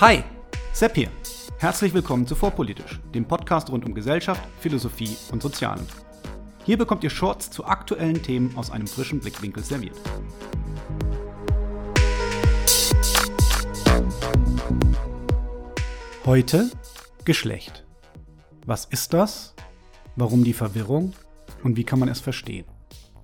Hi, Sepp hier. Herzlich willkommen zu Vorpolitisch, dem Podcast rund um Gesellschaft, Philosophie und Sozialen. Hier bekommt ihr Shorts zu aktuellen Themen aus einem frischen Blickwinkel serviert. Heute Geschlecht. Was ist das? Warum die Verwirrung? Und wie kann man es verstehen?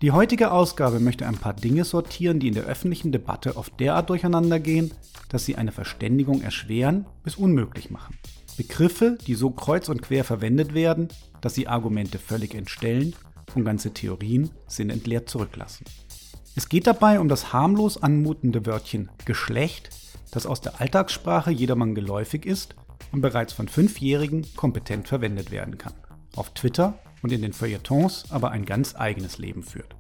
Die heutige Ausgabe möchte ein paar Dinge sortieren, die in der öffentlichen Debatte oft derart durcheinander gehen, dass sie eine Verständigung erschweren bis unmöglich machen. Begriffe, die so kreuz und quer verwendet werden, dass sie Argumente völlig entstellen und ganze Theorien sinnentleert zurücklassen. Es geht dabei um das harmlos anmutende Wörtchen Geschlecht, das aus der Alltagssprache jedermann geläufig ist und bereits von Fünfjährigen kompetent verwendet werden kann. Auf Twitter und in den Feuilletons aber ein ganz eigenes Leben führt.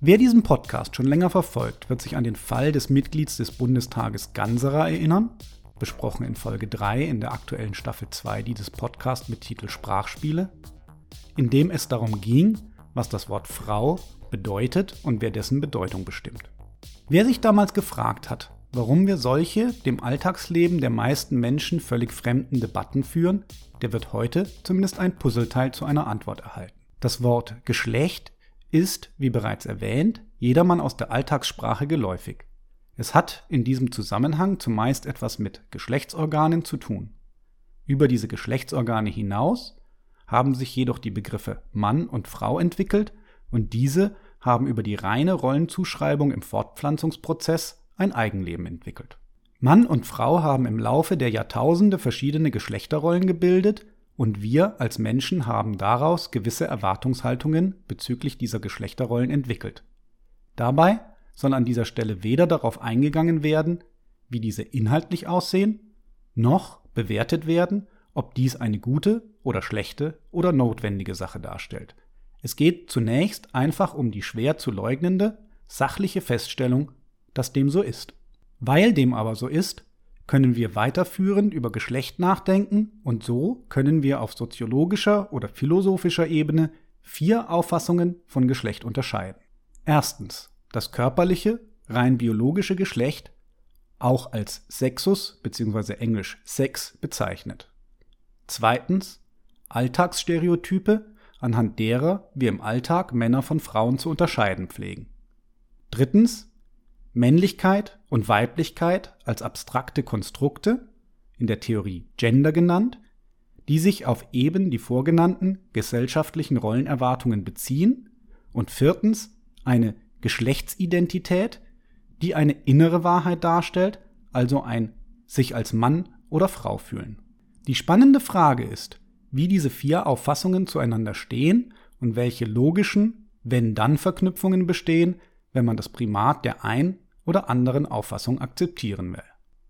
Wer diesen Podcast schon länger verfolgt, wird sich an den Fall des Mitglieds des Bundestages Ganserer erinnern, besprochen in Folge 3 in der aktuellen Staffel 2 dieses Podcasts mit Titel Sprachspiele, in dem es darum ging, was das Wort Frau bedeutet und wer dessen Bedeutung bestimmt. Wer sich damals gefragt hat, warum wir solche dem Alltagsleben der meisten Menschen völlig fremden Debatten führen, der wird heute zumindest ein Puzzleteil zu einer Antwort erhalten. Das Wort Geschlecht ist, wie bereits erwähnt, jedermann aus der Alltagssprache geläufig. Es hat in diesem Zusammenhang zumeist etwas mit Geschlechtsorganen zu tun. Über diese Geschlechtsorgane hinaus haben sich jedoch die Begriffe Mann und Frau entwickelt und diese haben über die reine Rollenzuschreibung im Fortpflanzungsprozess ein Eigenleben entwickelt. Mann und Frau haben im Laufe der Jahrtausende verschiedene Geschlechterrollen gebildet und wir als Menschen haben daraus gewisse Erwartungshaltungen bezüglich dieser Geschlechterrollen entwickelt. Dabei soll an dieser Stelle weder darauf eingegangen werden, wie diese inhaltlich aussehen, noch bewertet werden, ob dies eine gute oder schlechte oder notwendige Sache darstellt. Es geht zunächst einfach um die schwer zu leugnende, sachliche Feststellung, dass dem so ist. Weil dem aber so ist, können wir weiterführend über Geschlecht nachdenken und so können wir auf soziologischer oder philosophischer Ebene vier Auffassungen von Geschlecht unterscheiden. Erstens das körperliche, rein biologische Geschlecht, auch als Sexus bzw. englisch Sex bezeichnet. Zweitens Alltagsstereotype, anhand derer wir im Alltag Männer von Frauen zu unterscheiden pflegen. Drittens Männlichkeit und Weiblichkeit als abstrakte Konstrukte, in der Theorie Gender genannt, die sich auf eben die vorgenannten gesellschaftlichen Rollenerwartungen beziehen und viertens eine Geschlechtsidentität, die eine innere Wahrheit darstellt, also ein sich als Mann oder Frau fühlen. Die spannende Frage ist, wie diese vier Auffassungen zueinander stehen und welche logischen Wenn-Dann-Verknüpfungen bestehen, wenn man das Primat der ein oder anderen Auffassung akzeptieren will.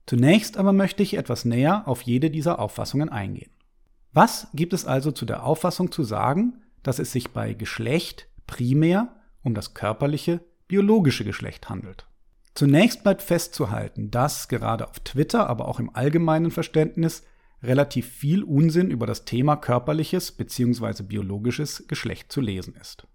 Zunächst aber möchte ich etwas näher auf jede dieser Auffassungen eingehen. Was gibt es also zu der Auffassung zu sagen, dass es sich bei Geschlecht primär um das körperliche, biologische Geschlecht handelt? Zunächst bleibt festzuhalten, dass gerade auf Twitter, aber auch im allgemeinen Verständnis relativ viel Unsinn über das Thema körperliches bzw. biologisches Geschlecht zu lesen ist.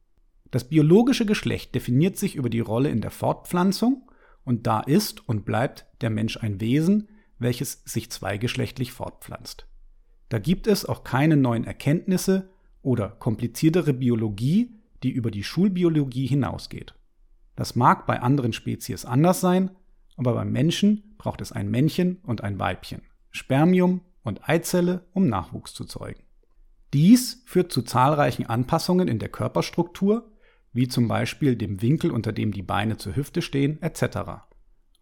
Das biologische Geschlecht definiert sich über die Rolle in der Fortpflanzung und da ist und bleibt der Mensch ein Wesen, welches sich zweigeschlechtlich fortpflanzt. Da gibt es auch keine neuen Erkenntnisse oder kompliziertere Biologie, die über die Schulbiologie hinausgeht. Das mag bei anderen Spezies anders sein, aber beim Menschen braucht es ein Männchen und ein Weibchen, Spermium und Eizelle, um Nachwuchs zu zeugen. Dies führt zu zahlreichen Anpassungen in der Körperstruktur, wie zum Beispiel dem Winkel, unter dem die Beine zur Hüfte stehen, etc.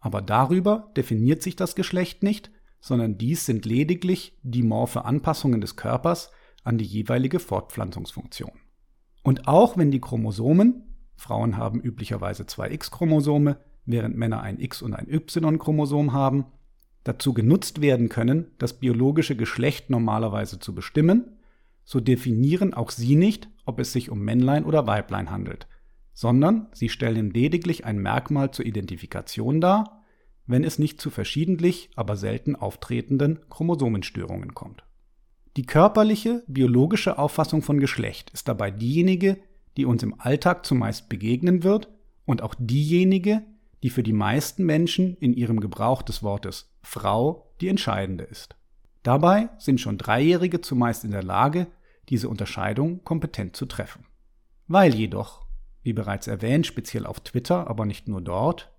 Aber darüber definiert sich das Geschlecht nicht, sondern dies sind lediglich dimorphe Anpassungen des Körpers an die jeweilige Fortpflanzungsfunktion. Und auch wenn die Chromosomen, Frauen haben üblicherweise zwei X-Chromosome, während Männer ein X- und ein Y-Chromosom haben, dazu genutzt werden können, das biologische Geschlecht normalerweise zu bestimmen, so definieren auch sie nicht, ob es sich um Männlein oder Weiblein handelt, sondern sie stellen lediglich ein Merkmal zur Identifikation dar, wenn es nicht zu verschiedentlich, aber selten auftretenden Chromosomenstörungen kommt. Die körperliche, biologische Auffassung von Geschlecht ist dabei diejenige, die uns im Alltag zumeist begegnen wird und auch diejenige, die für die meisten Menschen in ihrem Gebrauch des Wortes Frau die entscheidende ist. Dabei sind schon Dreijährige zumeist in der Lage, diese Unterscheidung kompetent zu treffen. Weil jedoch, wie bereits erwähnt, speziell auf Twitter, aber nicht nur dort,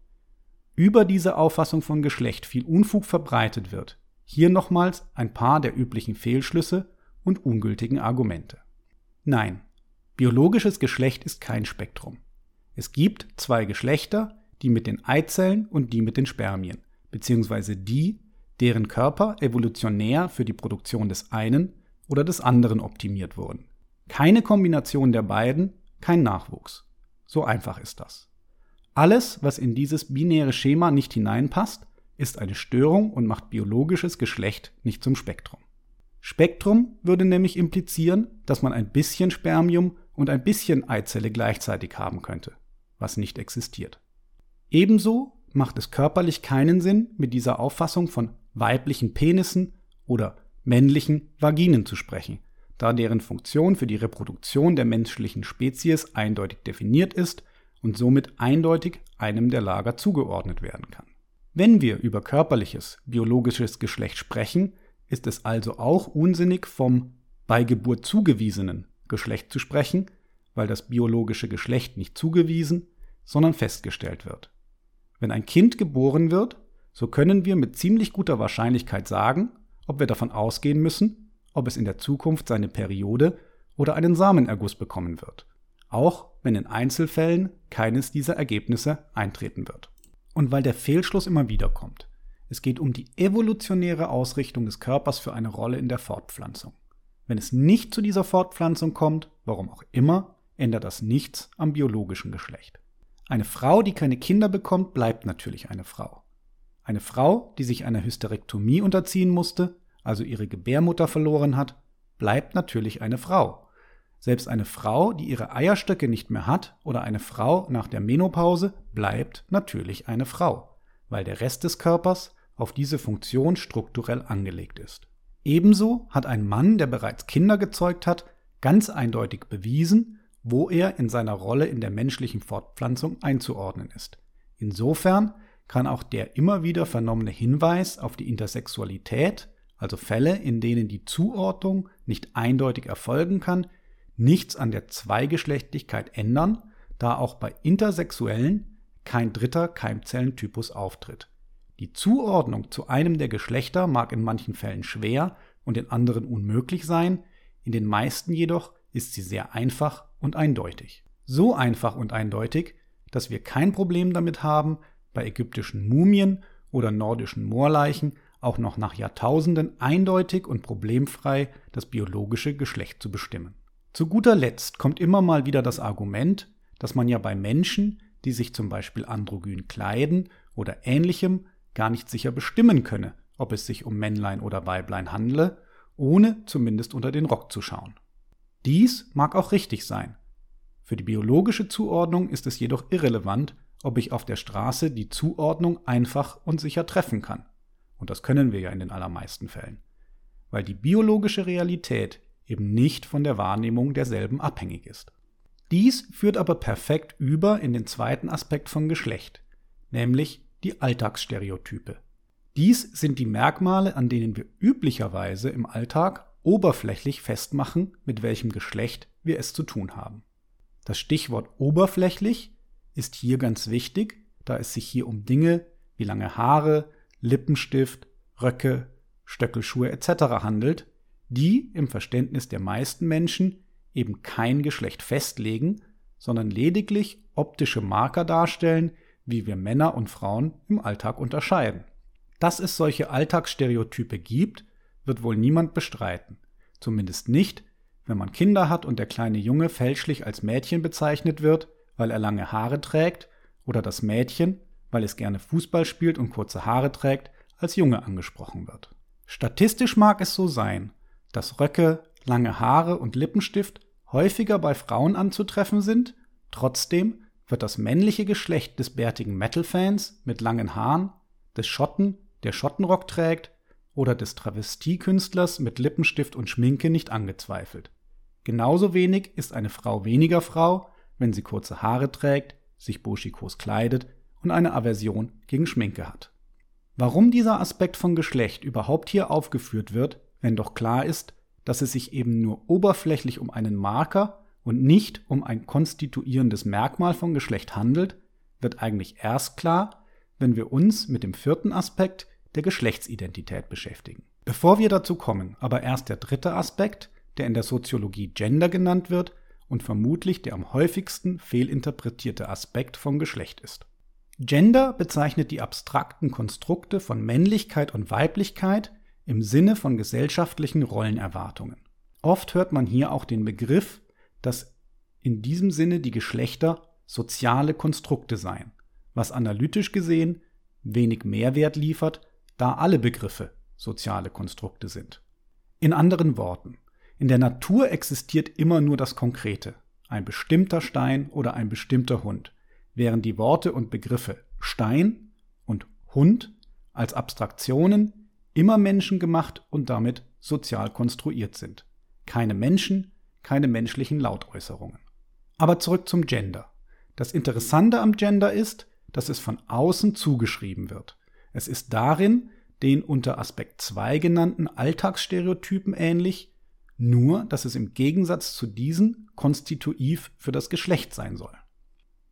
über diese Auffassung von Geschlecht viel Unfug verbreitet wird, hier nochmals ein paar der üblichen Fehlschlüsse und ungültigen Argumente. Nein, biologisches Geschlecht ist kein Spektrum. Es gibt zwei Geschlechter, die mit den Eizellen und die mit den Spermien, beziehungsweise die, deren Körper evolutionär für die Produktion des einen oder des anderen optimiert wurden. Keine Kombination der beiden, kein Nachwuchs. So einfach ist das. Alles, was in dieses binäre Schema nicht hineinpasst, ist eine Störung und macht biologisches Geschlecht nicht zum Spektrum. Spektrum würde nämlich implizieren, dass man ein bisschen Spermium und ein bisschen Eizelle gleichzeitig haben könnte, was nicht existiert. Ebenso macht es körperlich keinen Sinn, mit dieser Auffassung von weiblichen Penissen oder männlichen Vaginen zu sprechen, da deren Funktion für die Reproduktion der menschlichen Spezies eindeutig definiert ist und somit eindeutig einem der Lager zugeordnet werden kann. Wenn wir über körperliches, biologisches Geschlecht sprechen, ist es also auch unsinnig vom bei Geburt zugewiesenen Geschlecht zu sprechen, weil das biologische Geschlecht nicht zugewiesen, sondern festgestellt wird. Wenn ein Kind geboren wird, so können wir mit ziemlich guter Wahrscheinlichkeit sagen, ob wir davon ausgehen müssen, ob es in der Zukunft seine Periode oder einen Samenerguss bekommen wird, auch wenn in Einzelfällen keines dieser Ergebnisse eintreten wird. Und weil der Fehlschluss immer wieder kommt. Es geht um die evolutionäre Ausrichtung des Körpers für eine Rolle in der Fortpflanzung. Wenn es nicht zu dieser Fortpflanzung kommt, warum auch immer, ändert das nichts am biologischen Geschlecht. Eine Frau, die keine Kinder bekommt, bleibt natürlich eine Frau. Eine Frau, die sich einer Hysterektomie unterziehen musste, also ihre Gebärmutter verloren hat, bleibt natürlich eine Frau. Selbst eine Frau, die ihre Eierstöcke nicht mehr hat, oder eine Frau nach der Menopause, bleibt natürlich eine Frau, weil der Rest des Körpers auf diese Funktion strukturell angelegt ist. Ebenso hat ein Mann, der bereits Kinder gezeugt hat, ganz eindeutig bewiesen, wo er in seiner Rolle in der menschlichen Fortpflanzung einzuordnen ist. Insofern kann auch der immer wieder vernommene Hinweis auf die Intersexualität, also Fälle, in denen die Zuordnung nicht eindeutig erfolgen kann, nichts an der Zweigeschlechtlichkeit ändern, da auch bei Intersexuellen kein dritter Keimzellentypus auftritt. Die Zuordnung zu einem der Geschlechter mag in manchen Fällen schwer und in anderen unmöglich sein, in den meisten jedoch ist sie sehr einfach und eindeutig. So einfach und eindeutig, dass wir kein Problem damit haben, bei ägyptischen Mumien oder nordischen Moorleichen auch noch nach Jahrtausenden eindeutig und problemfrei das biologische Geschlecht zu bestimmen. Zu guter Letzt kommt immer mal wieder das Argument, dass man ja bei Menschen, die sich zum Beispiel androgyn kleiden oder ähnlichem, gar nicht sicher bestimmen könne, ob es sich um Männlein oder Weiblein handle, ohne zumindest unter den Rock zu schauen. Dies mag auch richtig sein. Für die biologische Zuordnung ist es jedoch irrelevant, ob ich auf der Straße die Zuordnung einfach und sicher treffen kann. Und das können wir ja in den allermeisten Fällen. Weil die biologische Realität eben nicht von der Wahrnehmung derselben abhängig ist. Dies führt aber perfekt über in den zweiten Aspekt von Geschlecht, nämlich die Alltagsstereotype. Dies sind die Merkmale, an denen wir üblicherweise im Alltag oberflächlich festmachen, mit welchem Geschlecht wir es zu tun haben. Das Stichwort oberflächlich ist hier ganz wichtig, da es sich hier um Dinge wie lange Haare, Lippenstift, Röcke, Stöckelschuhe etc. handelt, die im Verständnis der meisten Menschen eben kein Geschlecht festlegen, sondern lediglich optische Marker darstellen, wie wir Männer und Frauen im Alltag unterscheiden. Dass es solche Alltagsstereotype gibt, wird wohl niemand bestreiten. Zumindest nicht, wenn man Kinder hat und der kleine Junge fälschlich als Mädchen bezeichnet wird, weil er lange Haare trägt, oder das Mädchen, weil es gerne Fußball spielt und kurze Haare trägt, als Junge angesprochen wird. Statistisch mag es so sein, dass Röcke, lange Haare und Lippenstift häufiger bei Frauen anzutreffen sind, trotzdem wird das männliche Geschlecht des bärtigen Metal-Fans mit langen Haaren, des Schotten, der Schottenrock trägt, oder des Travestiekünstlers mit Lippenstift und Schminke nicht angezweifelt. Genauso wenig ist eine Frau weniger Frau, wenn sie kurze Haare trägt, sich burschikos kleidet und eine Aversion gegen Schminke hat. Warum dieser Aspekt von Geschlecht überhaupt hier aufgeführt wird, wenn doch klar ist, dass es sich eben nur oberflächlich um einen Marker und nicht um ein konstituierendes Merkmal von Geschlecht handelt, wird eigentlich erst klar, wenn wir uns mit dem vierten Aspekt der Geschlechtsidentität beschäftigen. Bevor wir dazu kommen, aber erst der dritte Aspekt, der in der Soziologie Gender genannt wird und vermutlich der am häufigsten fehlinterpretierte Aspekt von Geschlecht ist. Gender bezeichnet die abstrakten Konstrukte von Männlichkeit und Weiblichkeit im Sinne von gesellschaftlichen Rollenerwartungen. Oft hört man hier auch den Begriff, dass in diesem Sinne die Geschlechter soziale Konstrukte seien, was analytisch gesehen wenig Mehrwert liefert, da alle Begriffe soziale Konstrukte sind. In anderen Worten, in der Natur existiert immer nur das Konkrete, ein bestimmter Stein oder ein bestimmter Hund, während die Worte und Begriffe Stein und Hund als Abstraktionen immer menschengemacht und damit sozial konstruiert sind. Keine Menschen, keine menschlichen Lautäußerungen. Aber zurück zum Gender. Das Interessante am Gender ist, dass es von außen zugeschrieben wird. Es ist darin den unter Aspekt 2 genannten Alltagsstereotypen ähnlich, nur dass es im Gegensatz zu diesen konstitutiv für das Geschlecht sein soll.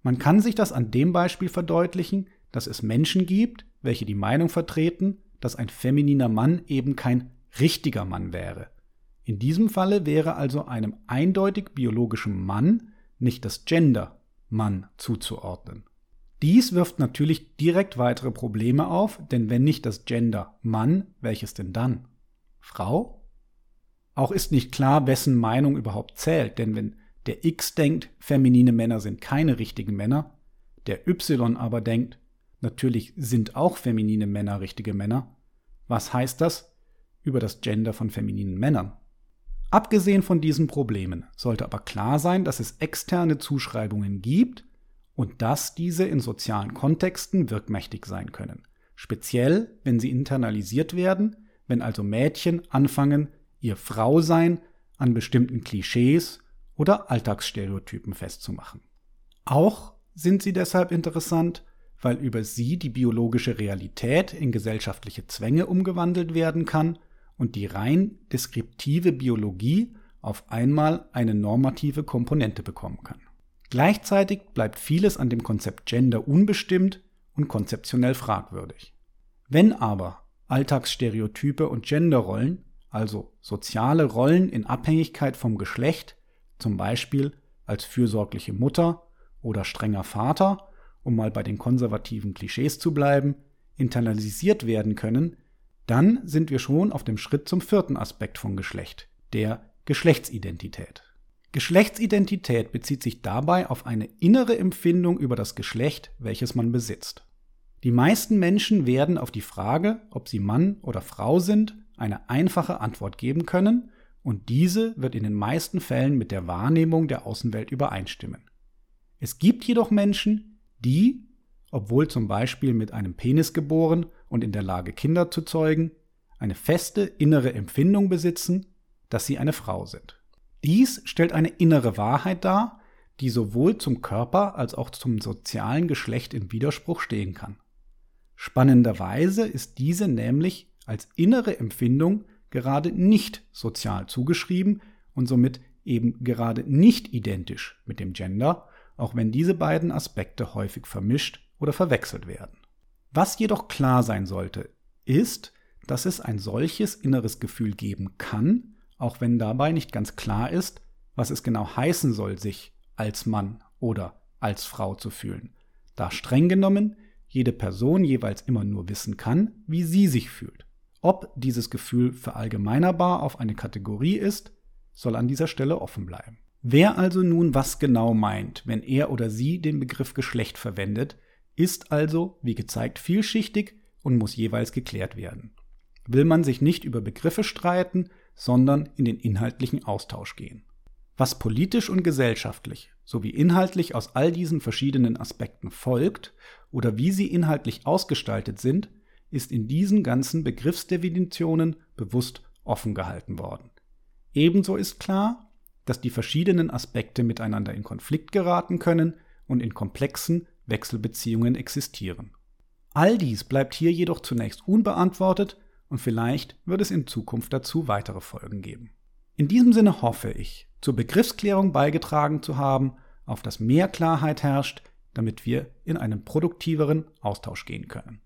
Man kann sich das an dem Beispiel verdeutlichen, dass es Menschen gibt, welche die Meinung vertreten, dass ein femininer Mann eben kein richtiger Mann wäre. In diesem Falle wäre also einem eindeutig biologischen Mann nicht das Gender Mann zuzuordnen. Dies wirft natürlich direkt weitere Probleme auf, denn wenn nicht das Gender Mann, welches denn dann? Frau? Auch ist nicht klar, wessen Meinung überhaupt zählt, denn wenn der X denkt, feminine Männer sind keine richtigen Männer, der Y aber denkt, natürlich sind auch feminine Männer richtige Männer, was heißt das über das Gender von femininen Männern? Abgesehen von diesen Problemen sollte aber klar sein, dass es externe Zuschreibungen gibt und dass diese in sozialen Kontexten wirkmächtig sein können. Speziell, wenn sie internalisiert werden, wenn also Mädchen anfangen, ihr Frausein an bestimmten Klischees oder Alltagsstereotypen festzumachen. Auch sind sie deshalb interessant, weil über sie die biologische Realität in gesellschaftliche Zwänge umgewandelt werden kann und die rein deskriptive Biologie auf einmal eine normative Komponente bekommen kann. Gleichzeitig bleibt vieles an dem Konzept Gender unbestimmt und konzeptionell fragwürdig. Wenn aber Alltagsstereotype und Genderrollen, also soziale Rollen in Abhängigkeit vom Geschlecht, zum Beispiel als fürsorgliche Mutter oder strenger Vater, um mal bei den konservativen Klischees zu bleiben, internalisiert werden können, dann sind wir schon auf dem Schritt zum vierten Aspekt von Geschlecht, der Geschlechtsidentität. Geschlechtsidentität bezieht sich dabei auf eine innere Empfindung über das Geschlecht, welches man besitzt. Die meisten Menschen werden auf die Frage, ob sie Mann oder Frau sind, eine einfache Antwort geben können, und diese wird in den meisten Fällen mit der Wahrnehmung der Außenwelt übereinstimmen. Es gibt jedoch Menschen, die, obwohl zum Beispiel mit einem Penis geboren und in der Lage, Kinder zu zeugen, eine feste innere Empfindung besitzen, dass sie eine Frau sind. Dies stellt eine innere Wahrheit dar, die sowohl zum Körper als auch zum sozialen Geschlecht in Widerspruch stehen kann. Spannenderweise ist diese nämlich als innere Empfindung gerade nicht sozial zugeschrieben und somit eben gerade nicht identisch mit dem Gender, auch wenn diese beiden Aspekte häufig vermischt oder verwechselt werden. Was jedoch klar sein sollte, ist, dass es ein solches inneres Gefühl geben kann, auch wenn dabei nicht ganz klar ist, was es genau heißen soll, sich als Mann oder als Frau zu fühlen, da streng genommen jede Person jeweils immer nur wissen kann, wie sie sich fühlt. Ob dieses Gefühl verallgemeinerbar auf eine Kategorie ist, soll an dieser Stelle offen bleiben. Wer also nun was genau meint, wenn er oder sie den Begriff Geschlecht verwendet, ist also, wie gezeigt, vielschichtig und muss jeweils geklärt werden. Will man sich nicht über Begriffe streiten, sondern in den inhaltlichen Austausch gehen. Was politisch und gesellschaftlich sowie inhaltlich aus all diesen verschiedenen Aspekten folgt oder wie sie inhaltlich ausgestaltet sind, ist in diesen ganzen Begriffsdefinitionen bewusst offen gehalten worden. Ebenso ist klar, dass die verschiedenen Aspekte miteinander in Konflikt geraten können und in komplexen Wechselbeziehungen existieren. All dies bleibt hier jedoch zunächst unbeantwortet und vielleicht wird es in Zukunft dazu weitere Folgen geben. In diesem Sinne hoffe ich, zur Begriffsklärung beigetragen zu haben, auf das mehr Klarheit herrscht, damit wir in einen produktiveren Austausch gehen können.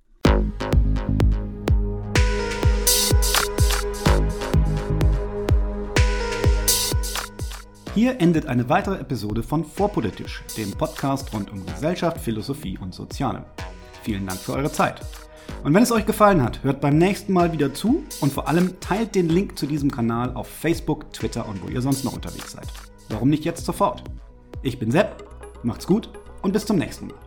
Hier endet eine weitere Episode von Vorpolitisch, dem Podcast rund um Gesellschaft, Philosophie und Soziale. Vielen Dank für eure Zeit. Und wenn es euch gefallen hat, hört beim nächsten Mal wieder zu und vor allem teilt den Link zu diesem Kanal auf Facebook, Twitter und wo ihr sonst noch unterwegs seid. Warum nicht jetzt sofort? Ich bin Sepp, macht's gut und bis zum nächsten Mal.